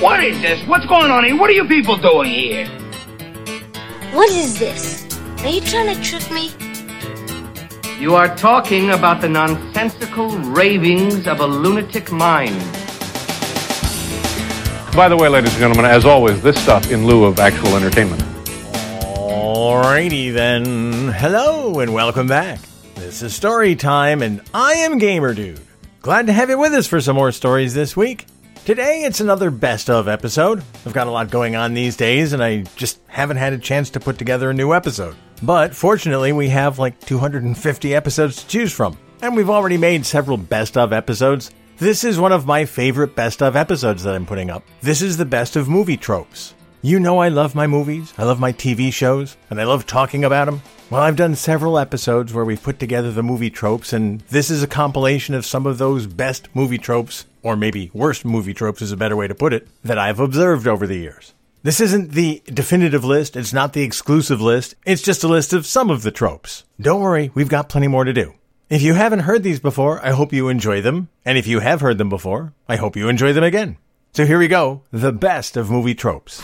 What is this? What's going on here? What are you people doing here? What is this? Are you trying to trick me? You are talking about the nonsensical ravings of a lunatic mind. By the way, ladies and gentlemen, as always, this stuff in lieu of actual entertainment. Alrighty then. Hello and welcome back. This is Story Time, and I am Gamer Dude. Glad to have you with us for some more stories this week. Today it's another best of episode. I've got a lot going on these days, and I just haven't had a chance to put together a new episode. But fortunately, we have like 250 episodes to choose from, and we've already made several best of episodes. This is one of my favorite best of episodes that I'm putting up. This is the best of movie tropes. You know I love my movies, I love my TV shows, and I love talking about them. Well, I've done several episodes where we've put together the movie tropes, and this is a compilation of some of those best movie tropes, or maybe worst movie tropes is a better way to put it, that I've observed over the years. This isn't the definitive list, it's not the exclusive list, it's just a list of some of the tropes. Don't worry, we've got plenty more to do. If you haven't heard these before, I hope you enjoy them, and if you have heard them before, I hope you enjoy them again. So here we go the best of movie tropes.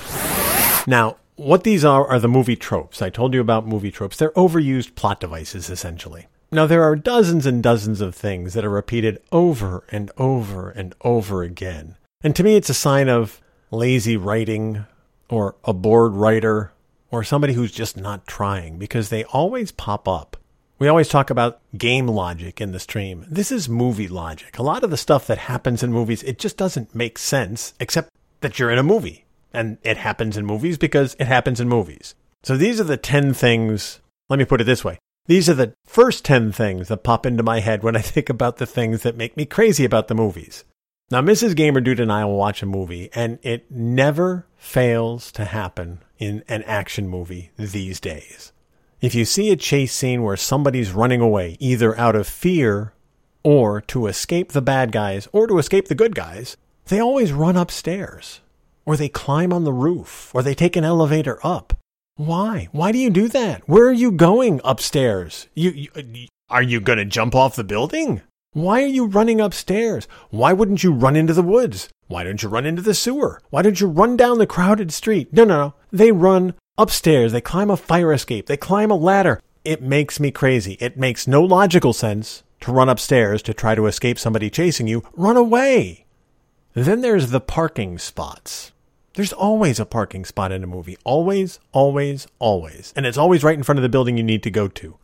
Now, what these are are the movie tropes. I told you about movie tropes. They're overused plot devices, essentially. Now, there are dozens and dozens of things that are repeated over and over and over again. And to me, it's a sign of lazy writing or a bored writer or somebody who's just not trying because they always pop up. We always talk about game logic in the stream. This is movie logic. A lot of the stuff that happens in movies, it just doesn't make sense except that you're in a movie. And it happens in movies because it happens in movies. So these are the 10 things. Let me put it this way. These are the first 10 things that pop into my head when I think about the things that make me crazy about the movies. Now, Mrs. Gamer Dude and I will watch a movie, and it never fails to happen in an action movie these days. If you see a chase scene where somebody's running away, either out of fear or to escape the bad guys or to escape the good guys, they always run upstairs or they climb on the roof, or they take an elevator up. Why? Why do you do that? Where are you going upstairs? You, you uh, are you going to jump off the building? Why are you running upstairs? Why wouldn't you run into the woods? Why don't you run into the sewer? Why don't you run down the crowded street? No, no, no. They run upstairs. They climb a fire escape. They climb a ladder. It makes me crazy. It makes no logical sense to run upstairs to try to escape somebody chasing you. Run away. Then there's the parking spots. There's always a parking spot in a movie. Always, always, always. And it's always right in front of the building you need to go to.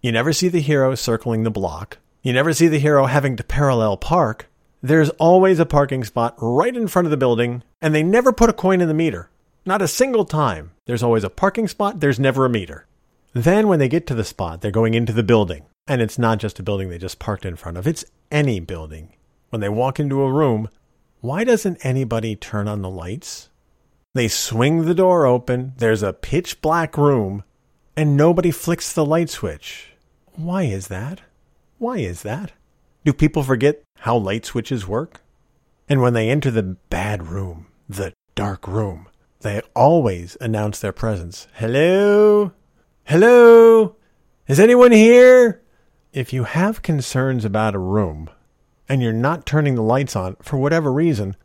You never see the hero circling the block. You never see the hero having to parallel park. There's always a parking spot right in front of the building, and they never put a coin in the meter. Not a single time. There's always a parking spot, there's never a meter. Then, when they get to the spot, they're going into the building. And it's not just a building they just parked in front of, it's any building. When they walk into a room, why doesn't anybody turn on the lights? They swing the door open, there's a pitch black room, and nobody flicks the light switch. Why is that? Why is that? Do people forget how light switches work? And when they enter the bad room, the dark room, they always announce their presence. Hello? Hello? Is anyone here? If you have concerns about a room and you're not turning the lights on for whatever reason,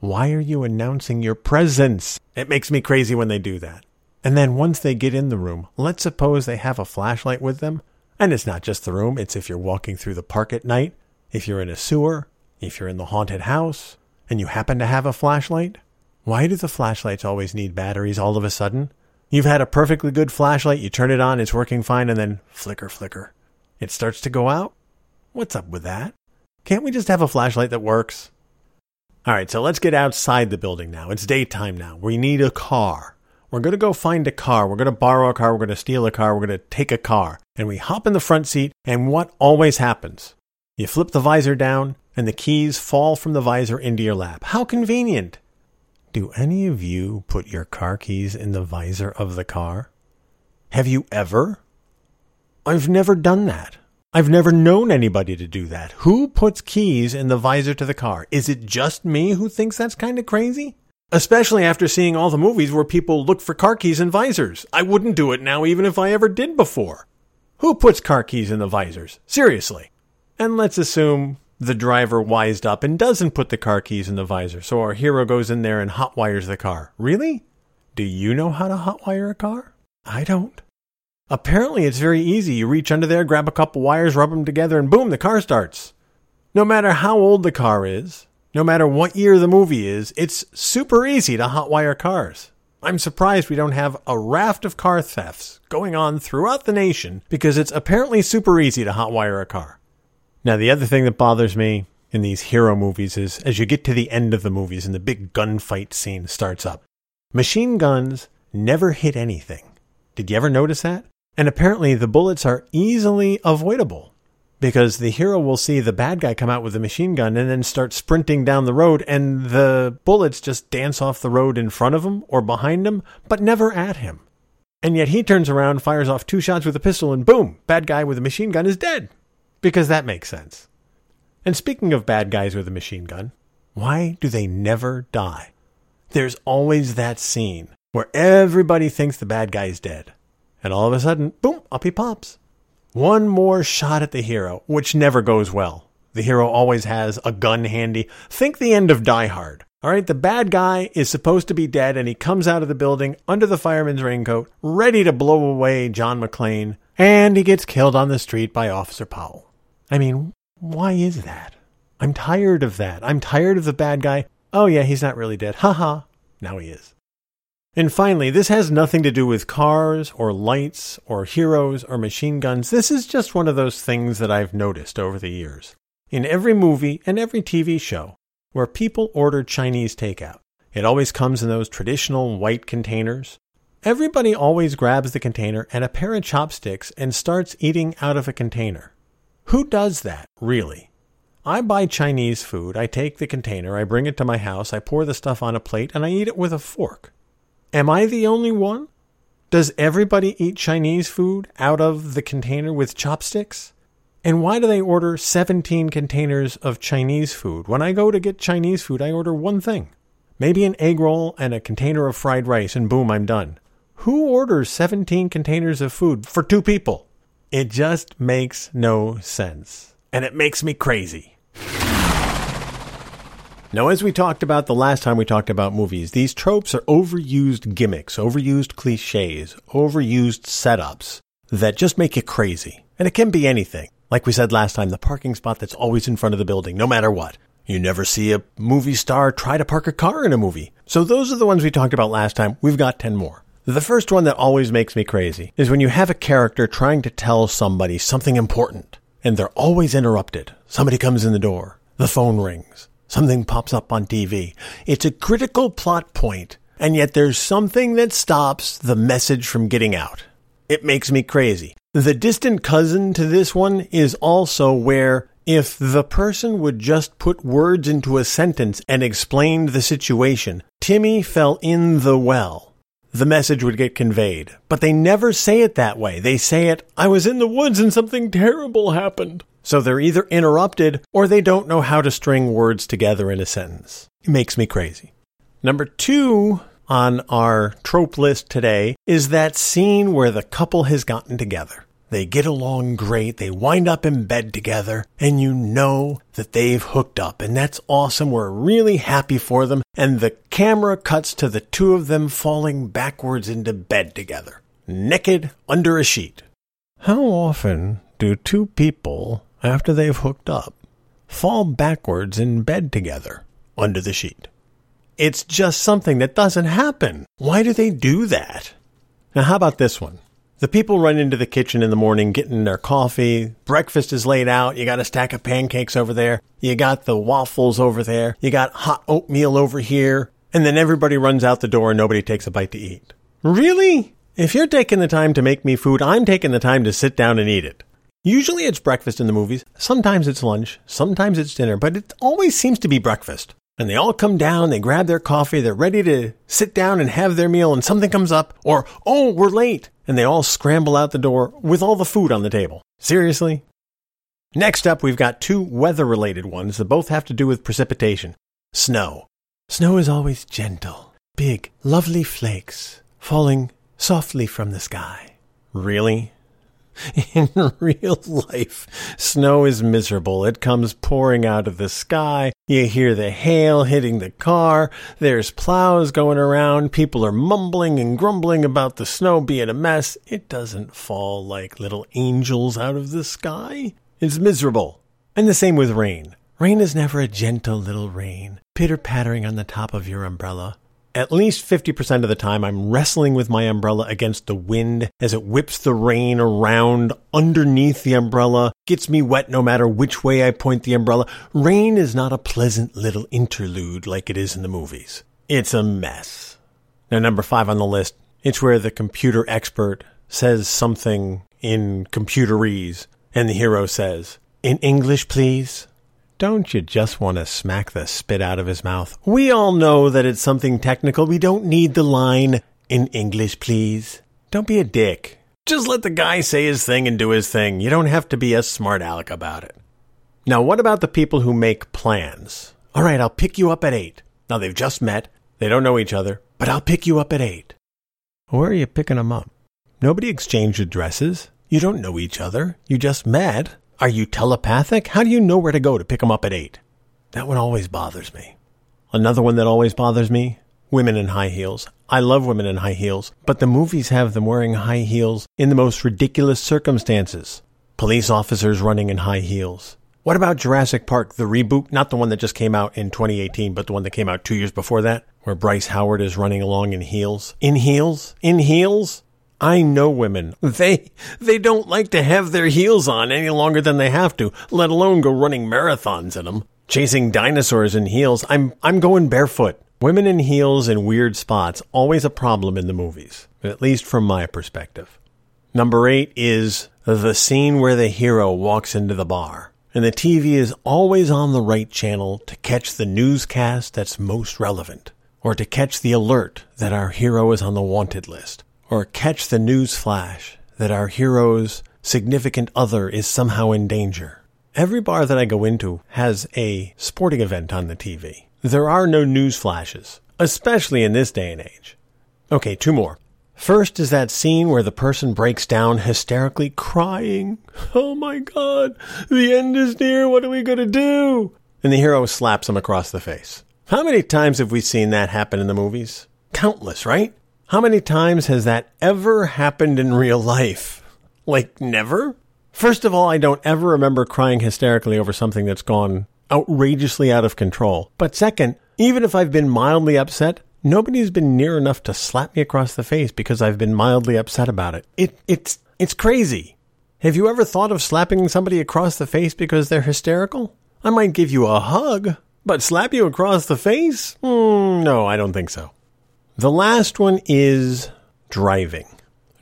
why are you announcing your presence? It makes me crazy when they do that. And then once they get in the room, let's suppose they have a flashlight with them. And it's not just the room, it's if you're walking through the park at night, if you're in a sewer, if you're in the haunted house, and you happen to have a flashlight. Why do the flashlights always need batteries all of a sudden? You've had a perfectly good flashlight, you turn it on, it's working fine, and then flicker, flicker. It starts to go out? What's up with that? Can't we just have a flashlight that works? All right, so let's get outside the building now. It's daytime now. We need a car. We're going to go find a car. We're going to borrow a car. We're going to steal a car. We're going to take a car. And we hop in the front seat, and what always happens? You flip the visor down, and the keys fall from the visor into your lap. How convenient! Do any of you put your car keys in the visor of the car? Have you ever? I've never done that. I've never known anybody to do that. Who puts keys in the visor to the car? Is it just me who thinks that's kind of crazy? Especially after seeing all the movies where people look for car keys in visors. I wouldn't do it now even if I ever did before. Who puts car keys in the visors? Seriously. And let's assume the driver wised up and doesn't put the car keys in the visor. So our hero goes in there and hotwires the car. Really? Do you know how to hotwire a car? I don't. Apparently, it's very easy. You reach under there, grab a couple wires, rub them together, and boom, the car starts. No matter how old the car is, no matter what year the movie is, it's super easy to hotwire cars. I'm surprised we don't have a raft of car thefts going on throughout the nation because it's apparently super easy to hotwire a car. Now, the other thing that bothers me in these hero movies is as you get to the end of the movies and the big gunfight scene starts up, machine guns never hit anything. Did you ever notice that? And apparently the bullets are easily avoidable because the hero will see the bad guy come out with a machine gun and then start sprinting down the road and the bullets just dance off the road in front of him or behind him, but never at him. And yet he turns around, fires off two shots with a pistol, and boom, bad guy with a machine gun is dead. Because that makes sense. And speaking of bad guys with a machine gun, why do they never die? There's always that scene where everybody thinks the bad guy is dead. And all of a sudden, boom, up he pops. One more shot at the hero, which never goes well. The hero always has a gun handy. Think the end of Die Hard. All right, the bad guy is supposed to be dead, and he comes out of the building under the fireman's raincoat, ready to blow away John McClane, and he gets killed on the street by Officer Powell. I mean, why is that? I'm tired of that. I'm tired of the bad guy. Oh, yeah, he's not really dead. Ha ha. Now he is. And finally, this has nothing to do with cars or lights or heroes or machine guns. This is just one of those things that I've noticed over the years. In every movie and every TV show where people order Chinese takeout, it always comes in those traditional white containers. Everybody always grabs the container and a pair of chopsticks and starts eating out of a container. Who does that, really? I buy Chinese food, I take the container, I bring it to my house, I pour the stuff on a plate, and I eat it with a fork. Am I the only one? Does everybody eat Chinese food out of the container with chopsticks? And why do they order 17 containers of Chinese food? When I go to get Chinese food, I order one thing. Maybe an egg roll and a container of fried rice, and boom, I'm done. Who orders 17 containers of food for two people? It just makes no sense. And it makes me crazy. Now, as we talked about the last time we talked about movies, these tropes are overused gimmicks, overused cliches, overused setups that just make you crazy. And it can be anything. Like we said last time, the parking spot that's always in front of the building, no matter what. You never see a movie star try to park a car in a movie. So those are the ones we talked about last time. We've got 10 more. The first one that always makes me crazy is when you have a character trying to tell somebody something important and they're always interrupted. Somebody comes in the door. The phone rings. Something pops up on TV. It's a critical plot point, and yet there's something that stops the message from getting out. It makes me crazy. The distant cousin to this one is also where if the person would just put words into a sentence and explained the situation, Timmy fell in the well, the message would get conveyed. But they never say it that way. They say it, I was in the woods and something terrible happened. So they're either interrupted or they don't know how to string words together in a sentence. It makes me crazy. Number two on our trope list today is that scene where the couple has gotten together. They get along great, they wind up in bed together, and you know that they've hooked up, and that's awesome. We're really happy for them, and the camera cuts to the two of them falling backwards into bed together, naked under a sheet. How often do two people after they've hooked up, fall backwards in bed together under the sheet. It's just something that doesn't happen. Why do they do that? Now, how about this one? The people run into the kitchen in the morning getting their coffee. Breakfast is laid out. You got a stack of pancakes over there. You got the waffles over there. You got hot oatmeal over here. And then everybody runs out the door and nobody takes a bite to eat. Really? If you're taking the time to make me food, I'm taking the time to sit down and eat it. Usually it's breakfast in the movies, sometimes it's lunch, sometimes it's dinner, but it always seems to be breakfast. And they all come down, they grab their coffee, they're ready to sit down and have their meal, and something comes up, or, oh, we're late, and they all scramble out the door with all the food on the table. Seriously? Next up, we've got two weather related ones that both have to do with precipitation snow. Snow is always gentle, big, lovely flakes falling softly from the sky. Really? In real life, snow is miserable. It comes pouring out of the sky. You hear the hail hitting the car. There's plows going around. People are mumbling and grumbling about the snow being a mess. It doesn't fall like little angels out of the sky. It's miserable. And the same with rain. Rain is never a gentle little rain, pitter pattering on the top of your umbrella. At least 50% of the time, I'm wrestling with my umbrella against the wind as it whips the rain around underneath the umbrella, gets me wet no matter which way I point the umbrella. Rain is not a pleasant little interlude like it is in the movies. It's a mess. Now, number five on the list, it's where the computer expert says something in computerese, and the hero says, In English, please. Don't you just want to smack the spit out of his mouth? We all know that it's something technical. We don't need the line, in English, please. Don't be a dick. Just let the guy say his thing and do his thing. You don't have to be a smart aleck about it. Now, what about the people who make plans? All right, I'll pick you up at eight. Now, they've just met. They don't know each other, but I'll pick you up at eight. Where are you picking them up? Nobody exchanged addresses. You don't know each other. You just met. Are you telepathic? How do you know where to go to pick them up at 8? That one always bothers me. Another one that always bothers me women in high heels. I love women in high heels, but the movies have them wearing high heels in the most ridiculous circumstances. Police officers running in high heels. What about Jurassic Park, the reboot? Not the one that just came out in 2018, but the one that came out two years before that, where Bryce Howard is running along in heels. In heels? In heels? I know women. They they don't like to have their heels on any longer than they have to, let alone go running marathons in them, chasing dinosaurs in heels. I'm I'm going barefoot. Women in heels in weird spots always a problem in the movies, at least from my perspective. Number 8 is the scene where the hero walks into the bar. And the TV is always on the right channel to catch the newscast that's most relevant, or to catch the alert that our hero is on the wanted list or catch the news flash that our hero's significant other is somehow in danger. Every bar that I go into has a sporting event on the TV. There are no news flashes, especially in this day and age. Okay, two more. First is that scene where the person breaks down hysterically crying. Oh my god, the end is near, what are we gonna do? And the hero slaps him across the face. How many times have we seen that happen in the movies? Countless, right? How many times has that ever happened in real life? Like, never? First of all, I don't ever remember crying hysterically over something that's gone outrageously out of control. But second, even if I've been mildly upset, nobody's been near enough to slap me across the face because I've been mildly upset about it. It it's it's crazy. Have you ever thought of slapping somebody across the face because they're hysterical? I might give you a hug, but slap you across the face? Mm, no, I don't think so. The last one is driving.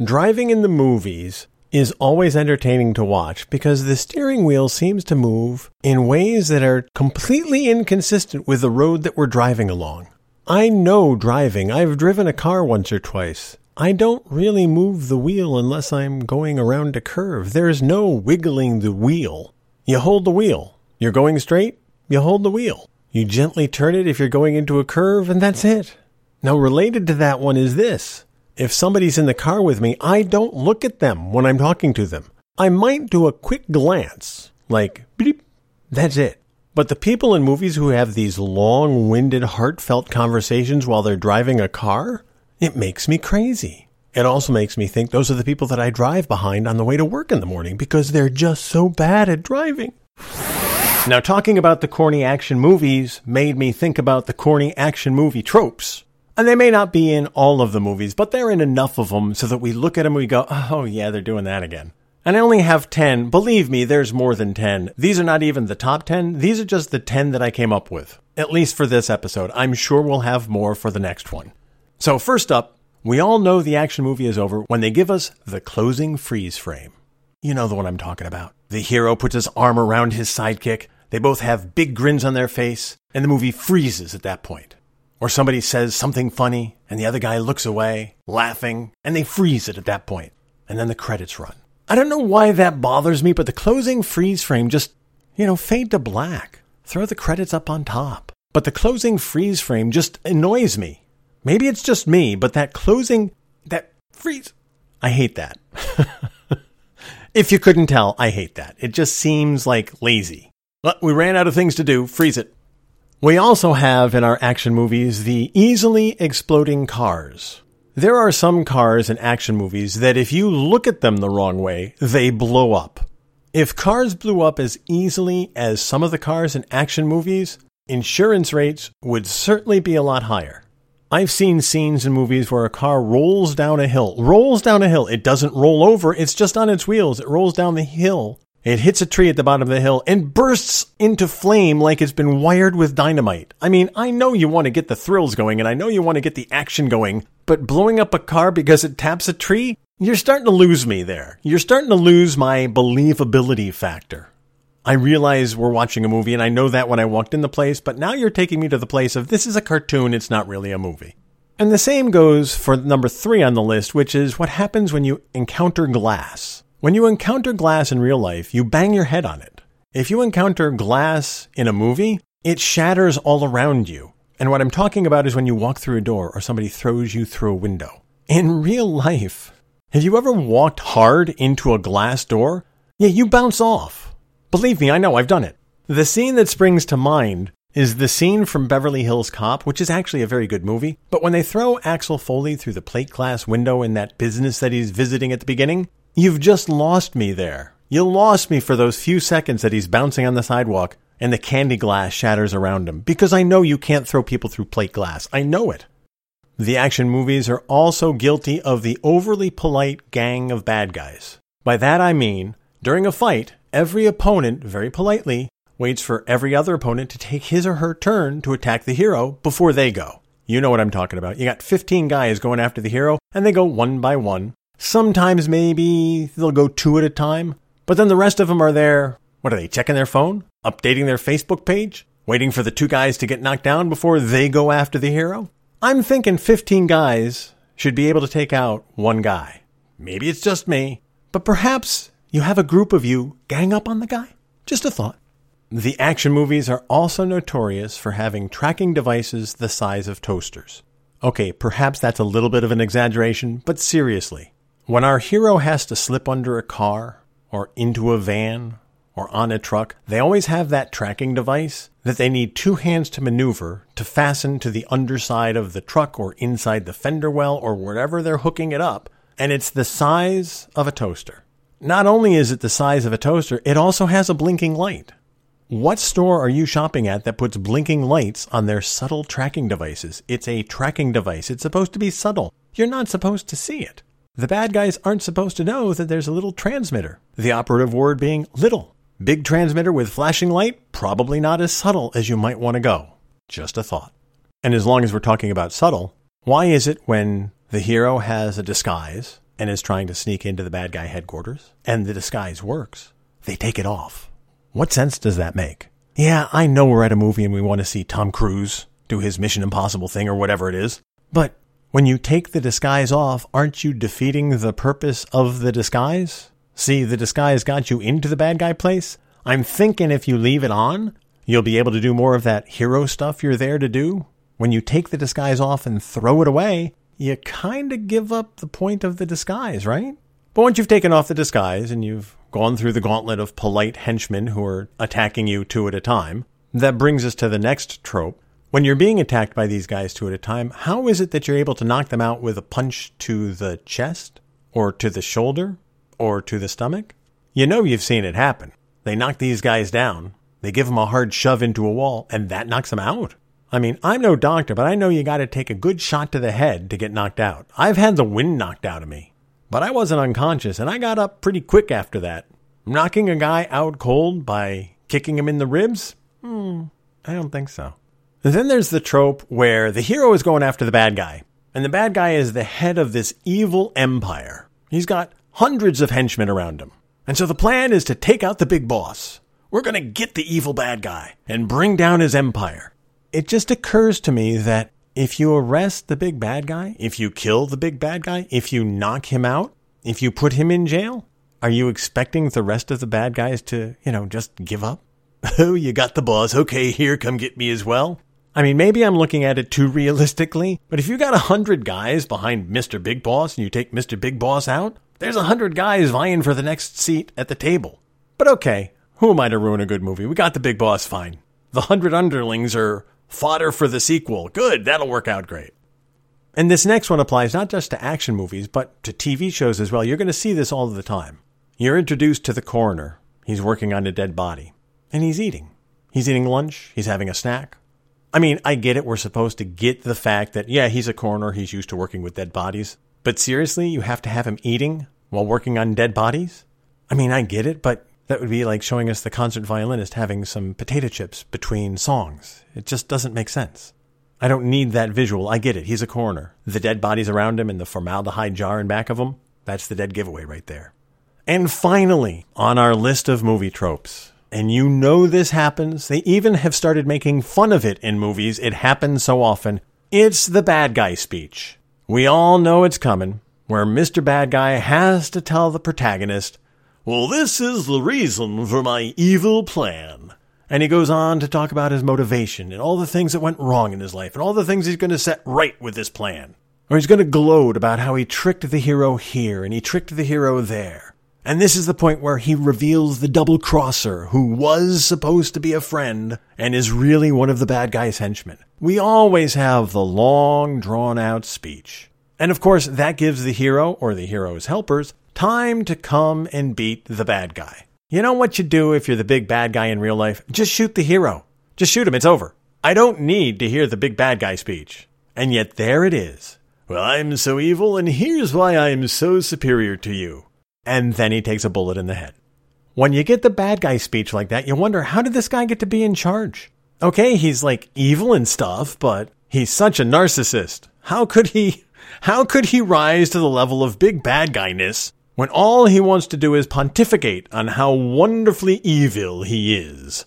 Driving in the movies is always entertaining to watch because the steering wheel seems to move in ways that are completely inconsistent with the road that we're driving along. I know driving. I've driven a car once or twice. I don't really move the wheel unless I'm going around a curve. There's no wiggling the wheel. You hold the wheel. You're going straight, you hold the wheel. You gently turn it if you're going into a curve, and that's it. Now, related to that one is this. If somebody's in the car with me, I don't look at them when I'm talking to them. I might do a quick glance, like, beep, that's it. But the people in movies who have these long winded, heartfelt conversations while they're driving a car, it makes me crazy. It also makes me think those are the people that I drive behind on the way to work in the morning because they're just so bad at driving. Now, talking about the corny action movies made me think about the corny action movie tropes. And they may not be in all of the movies, but they're in enough of them so that we look at them and we go, oh yeah, they're doing that again. And I only have 10. Believe me, there's more than 10. These are not even the top 10. These are just the 10 that I came up with. At least for this episode. I'm sure we'll have more for the next one. So first up, we all know the action movie is over when they give us the closing freeze frame. You know the one I'm talking about. The hero puts his arm around his sidekick. They both have big grins on their face, and the movie freezes at that point. Or somebody says something funny and the other guy looks away, laughing, and they freeze it at that point. And then the credits run. I don't know why that bothers me, but the closing freeze frame just, you know, fade to black. Throw the credits up on top. But the closing freeze frame just annoys me. Maybe it's just me, but that closing, that freeze, I hate that. If you couldn't tell, I hate that. It just seems like lazy. But we ran out of things to do. Freeze it. We also have in our action movies the easily exploding cars. There are some cars in action movies that if you look at them the wrong way, they blow up. If cars blew up as easily as some of the cars in action movies, insurance rates would certainly be a lot higher. I've seen scenes in movies where a car rolls down a hill, rolls down a hill. It doesn't roll over, it's just on its wheels. It rolls down the hill. It hits a tree at the bottom of the hill and bursts into flame like it's been wired with dynamite. I mean, I know you want to get the thrills going and I know you want to get the action going, but blowing up a car because it taps a tree? You're starting to lose me there. You're starting to lose my believability factor. I realize we're watching a movie, and I know that when I walked in the place, but now you're taking me to the place of this is a cartoon, it's not really a movie. And the same goes for number three on the list, which is what happens when you encounter glass. When you encounter glass in real life, you bang your head on it. If you encounter glass in a movie, it shatters all around you. And what I'm talking about is when you walk through a door or somebody throws you through a window. In real life, have you ever walked hard into a glass door? Yeah, you bounce off. Believe me, I know, I've done it. The scene that springs to mind is the scene from Beverly Hills Cop, which is actually a very good movie. But when they throw Axel Foley through the plate glass window in that business that he's visiting at the beginning, you've just lost me there. You lost me for those few seconds that he's bouncing on the sidewalk and the candy glass shatters around him because I know you can't throw people through plate glass. I know it. The action movies are also guilty of the overly polite gang of bad guys. By that I mean, during a fight, Every opponent, very politely, waits for every other opponent to take his or her turn to attack the hero before they go. You know what I'm talking about. You got 15 guys going after the hero, and they go one by one. Sometimes maybe they'll go two at a time, but then the rest of them are there. What are they, checking their phone? Updating their Facebook page? Waiting for the two guys to get knocked down before they go after the hero? I'm thinking 15 guys should be able to take out one guy. Maybe it's just me, but perhaps you have a group of you gang up on the guy? Just a thought. The action movies are also notorious for having tracking devices the size of toasters. Okay, perhaps that's a little bit of an exaggeration, but seriously, when our hero has to slip under a car, or into a van, or on a truck, they always have that tracking device that they need two hands to maneuver to fasten to the underside of the truck or inside the fender well or wherever they're hooking it up, and it's the size of a toaster. Not only is it the size of a toaster, it also has a blinking light. What store are you shopping at that puts blinking lights on their subtle tracking devices? It's a tracking device. It's supposed to be subtle. You're not supposed to see it. The bad guys aren't supposed to know that there's a little transmitter. The operative word being little. Big transmitter with flashing light, probably not as subtle as you might want to go. Just a thought. And as long as we're talking about subtle, why is it when the hero has a disguise and is trying to sneak into the bad guy headquarters, and the disguise works, they take it off. What sense does that make? Yeah, I know we're at a movie and we want to see Tom Cruise do his Mission Impossible thing or whatever it is, but when you take the disguise off, aren't you defeating the purpose of the disguise? See, the disguise got you into the bad guy place. I'm thinking if you leave it on, you'll be able to do more of that hero stuff you're there to do. When you take the disguise off and throw it away, you kind of give up the point of the disguise, right? But once you've taken off the disguise and you've gone through the gauntlet of polite henchmen who are attacking you two at a time, that brings us to the next trope. When you're being attacked by these guys two at a time, how is it that you're able to knock them out with a punch to the chest, or to the shoulder, or to the stomach? You know you've seen it happen. They knock these guys down, they give them a hard shove into a wall, and that knocks them out. I mean, I'm no doctor, but I know you got to take a good shot to the head to get knocked out. I've had the wind knocked out of me, but I wasn't unconscious and I got up pretty quick after that. Knocking a guy out cold by kicking him in the ribs? Hmm, I don't think so. Then there's the trope where the hero is going after the bad guy, and the bad guy is the head of this evil empire. He's got hundreds of henchmen around him. And so the plan is to take out the big boss. We're going to get the evil bad guy and bring down his empire it just occurs to me that if you arrest the big bad guy, if you kill the big bad guy, if you knock him out, if you put him in jail, are you expecting the rest of the bad guys to, you know, just give up? Oh, you got the boss. Okay, here, come get me as well. I mean, maybe I'm looking at it too realistically, but if you got a hundred guys behind Mr. Big Boss and you take Mr. Big Boss out, there's a hundred guys vying for the next seat at the table. But okay, who am I to ruin a good movie? We got the Big Boss fine. The hundred underlings are fodder for the sequel. Good, that'll work out great. And this next one applies not just to action movies, but to TV shows as well. You're going to see this all the time. You're introduced to the coroner. He's working on a dead body. And he's eating. He's eating lunch. He's having a snack. I mean, I get it. We're supposed to get the fact that, yeah, he's a coroner. He's used to working with dead bodies. But seriously, you have to have him eating while working on dead bodies? I mean, I get it, but that would be like showing us the concert violinist having some potato chips between songs. It just doesn't make sense. I don't need that visual. I get it. He's a coroner. The dead bodies around him and the formaldehyde jar in back of him, that's the dead giveaway right there. And finally, on our list of movie tropes, and you know this happens, they even have started making fun of it in movies. It happens so often. It's the bad guy speech. We all know it's coming, where Mr. Bad Guy has to tell the protagonist, Well, this is the reason for my evil plan. And he goes on to talk about his motivation and all the things that went wrong in his life and all the things he's going to set right with this plan. Or he's going to gloat about how he tricked the hero here and he tricked the hero there. And this is the point where he reveals the double crosser who was supposed to be a friend and is really one of the bad guy's henchmen. We always have the long drawn out speech. And of course, that gives the hero or the hero's helpers time to come and beat the bad guy. You know what you do if you're the big bad guy in real life? Just shoot the hero. Just shoot him. It's over. I don't need to hear the big bad guy speech. And yet there it is. Well, I'm so evil, and here's why I'm so superior to you. And then he takes a bullet in the head. When you get the bad guy speech like that, you wonder how did this guy get to be in charge? Okay, he's like evil and stuff, but he's such a narcissist. How could he, how could he rise to the level of big bad guyness when all he wants to do is pontificate on how wonderfully evil he is.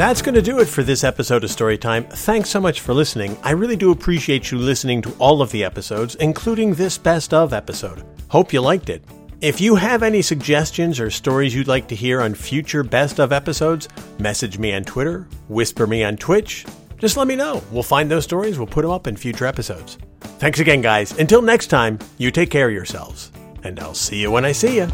That's going to do it for this episode of Storytime. Thanks so much for listening. I really do appreciate you listening to all of the episodes, including this best of episode. Hope you liked it. If you have any suggestions or stories you'd like to hear on future best of episodes, message me on Twitter, whisper me on Twitch. Just let me know. We'll find those stories, we'll put them up in future episodes. Thanks again, guys. Until next time, you take care of yourselves, and I'll see you when I see you.